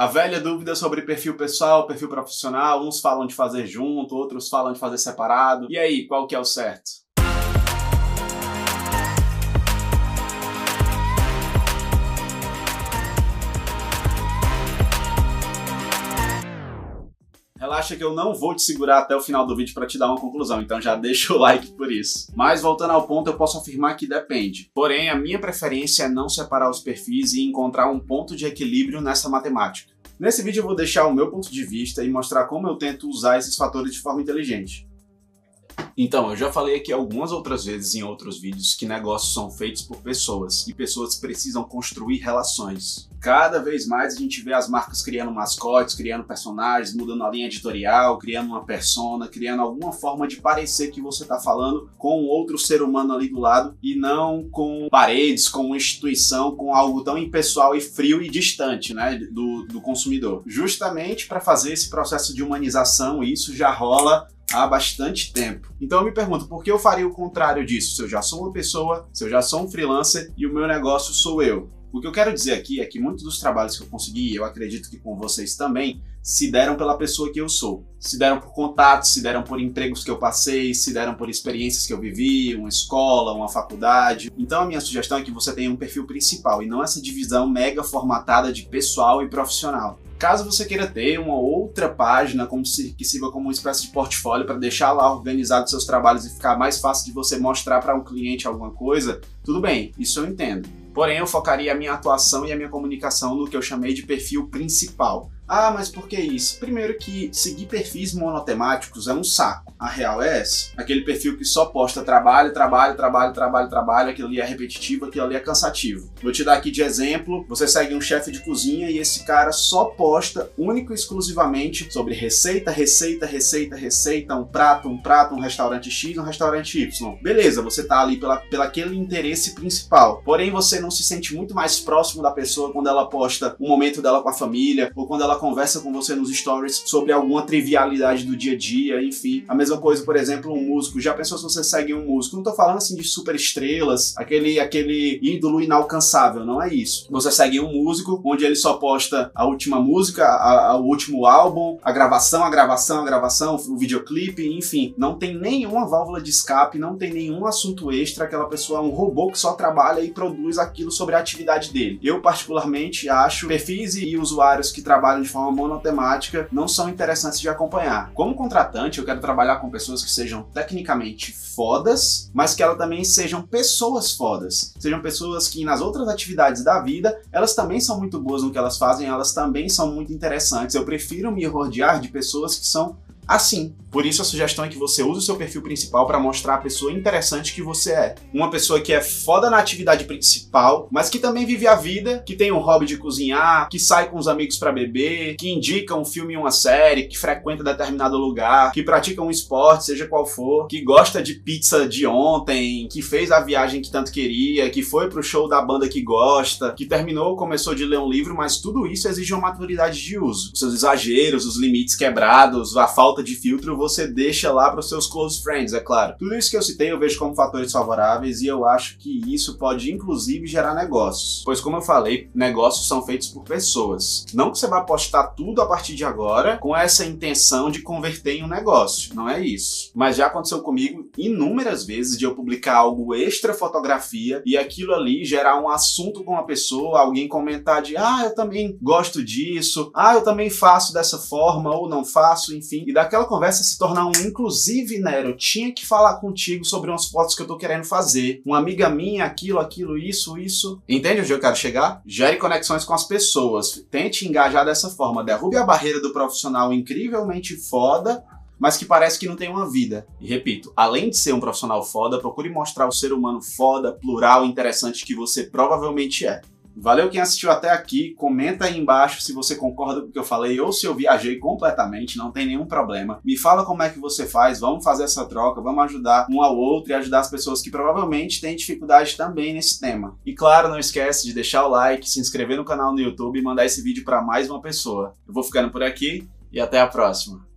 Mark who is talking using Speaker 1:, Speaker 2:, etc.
Speaker 1: A velha dúvida sobre perfil pessoal, perfil profissional, uns falam de fazer junto, outros falam de fazer separado. E aí, qual que é o certo? Relaxa que eu não vou te segurar até o final do vídeo para te dar uma conclusão, então já deixa o like por isso. Mas voltando ao ponto, eu posso afirmar que depende. Porém, a minha preferência é não separar os perfis e encontrar um ponto de equilíbrio nessa matemática. Nesse vídeo eu vou deixar o meu ponto de vista e mostrar como eu tento usar esses fatores de forma inteligente. Então, eu já falei aqui algumas outras vezes em outros vídeos que negócios são feitos por pessoas e pessoas precisam construir relações. Cada vez mais a gente vê as marcas criando mascotes, criando personagens, mudando a linha editorial, criando uma persona, criando alguma forma de parecer que você está falando com outro ser humano ali do lado e não com paredes, com uma instituição, com algo tão impessoal e frio e distante né, do, do consumidor. Justamente para fazer esse processo de humanização, isso já rola há bastante tempo. Então eu me pergunto, por que eu faria o contrário disso? Se eu já sou uma pessoa, se eu já sou um freelancer e o meu negócio sou eu. O que eu quero dizer aqui é que muitos dos trabalhos que eu consegui, eu acredito que com vocês também, se deram pela pessoa que eu sou. Se deram por contatos, se deram por empregos que eu passei, se deram por experiências que eu vivi, uma escola, uma faculdade. Então a minha sugestão é que você tenha um perfil principal e não essa divisão mega formatada de pessoal e profissional. Caso você queira ter uma outra página como se, que sirva como uma espécie de portfólio para deixar lá organizado seus trabalhos e ficar mais fácil de você mostrar para um cliente alguma coisa, tudo bem, isso eu entendo. Porém, eu focaria a minha atuação e a minha comunicação no que eu chamei de perfil principal. Ah, mas por que isso? Primeiro que seguir perfis monotemáticos é um saco. A real é essa. Aquele perfil que só posta trabalho, trabalho, trabalho, trabalho, trabalho, aquilo ali é repetitivo, aquilo ali é cansativo. Vou te dar aqui de exemplo, você segue um chefe de cozinha e esse cara só posta único e exclusivamente sobre receita, receita, receita, receita, um prato, um prato, um restaurante X, um restaurante Y. Beleza, você tá ali pela, pela aquele interesse principal. Porém, você não se sente muito mais próximo da pessoa quando ela posta um momento dela com a família ou quando ela conversa com você nos stories sobre alguma trivialidade do dia a dia, enfim. A mesma coisa, por exemplo, um músico. Já pensou se você segue um músico? Não tô falando assim de super estrelas, aquele, aquele ídolo inalcançável, não é isso. Você segue um músico onde ele só posta a última música, a, a, o último álbum, a gravação, a gravação, a gravação, o videoclipe, enfim. Não tem nenhuma válvula de escape, não tem nenhum assunto extra. Aquela pessoa é um robô que só trabalha e produz aquilo sobre a atividade dele. Eu, particularmente, acho perfis e usuários que trabalham de forma monotemática não são interessantes de acompanhar. Como contratante, eu quero trabalhar com pessoas que sejam tecnicamente fodas, mas que elas também sejam pessoas fodas. Sejam pessoas que nas outras atividades da vida, elas também são muito boas no que elas fazem, elas também são muito interessantes. Eu prefiro me rodear de pessoas que são assim. Por isso a sugestão é que você use o seu perfil principal para mostrar a pessoa interessante que você é. Uma pessoa que é foda na atividade principal, mas que também vive a vida, que tem um hobby de cozinhar, que sai com os amigos para beber, que indica um filme e uma série, que frequenta determinado lugar, que pratica um esporte, seja qual for, que gosta de pizza de ontem, que fez a viagem que tanto queria, que foi pro show da banda que gosta, que terminou ou começou de ler um livro, mas tudo isso exige uma maturidade de uso. Os seus exageros, os limites quebrados, a falta de filtro você deixa lá para os seus close friends, é claro. Tudo isso que eu citei eu vejo como fatores favoráveis e eu acho que isso pode inclusive gerar negócios. Pois como eu falei, negócios são feitos por pessoas. Não que você vá postar tudo a partir de agora com essa intenção de converter em um negócio, não é isso. Mas já aconteceu comigo inúmeras vezes de eu publicar algo extra fotografia e aquilo ali gerar um assunto com a pessoa, alguém comentar de ah, eu também gosto disso, ah, eu também faço dessa forma ou não faço, enfim. E daquela conversa se tornar um inclusive, Nero, eu tinha que falar contigo sobre umas fotos que eu tô querendo fazer. Uma amiga minha, aquilo, aquilo, isso, isso. Entende onde eu quero chegar? Gere conexões com as pessoas. Tente engajar dessa forma. Derrube a barreira do profissional incrivelmente foda mas que parece que não tem uma vida. E repito, além de ser um profissional foda, procure mostrar o ser humano foda, plural, interessante que você provavelmente é. Valeu quem assistiu até aqui. Comenta aí embaixo se você concorda com o que eu falei ou se eu viajei completamente, não tem nenhum problema. Me fala como é que você faz, vamos fazer essa troca, vamos ajudar um ao outro e ajudar as pessoas que provavelmente têm dificuldade também nesse tema. E claro, não esquece de deixar o like, se inscrever no canal no YouTube e mandar esse vídeo para mais uma pessoa. Eu vou ficando por aqui e até a próxima.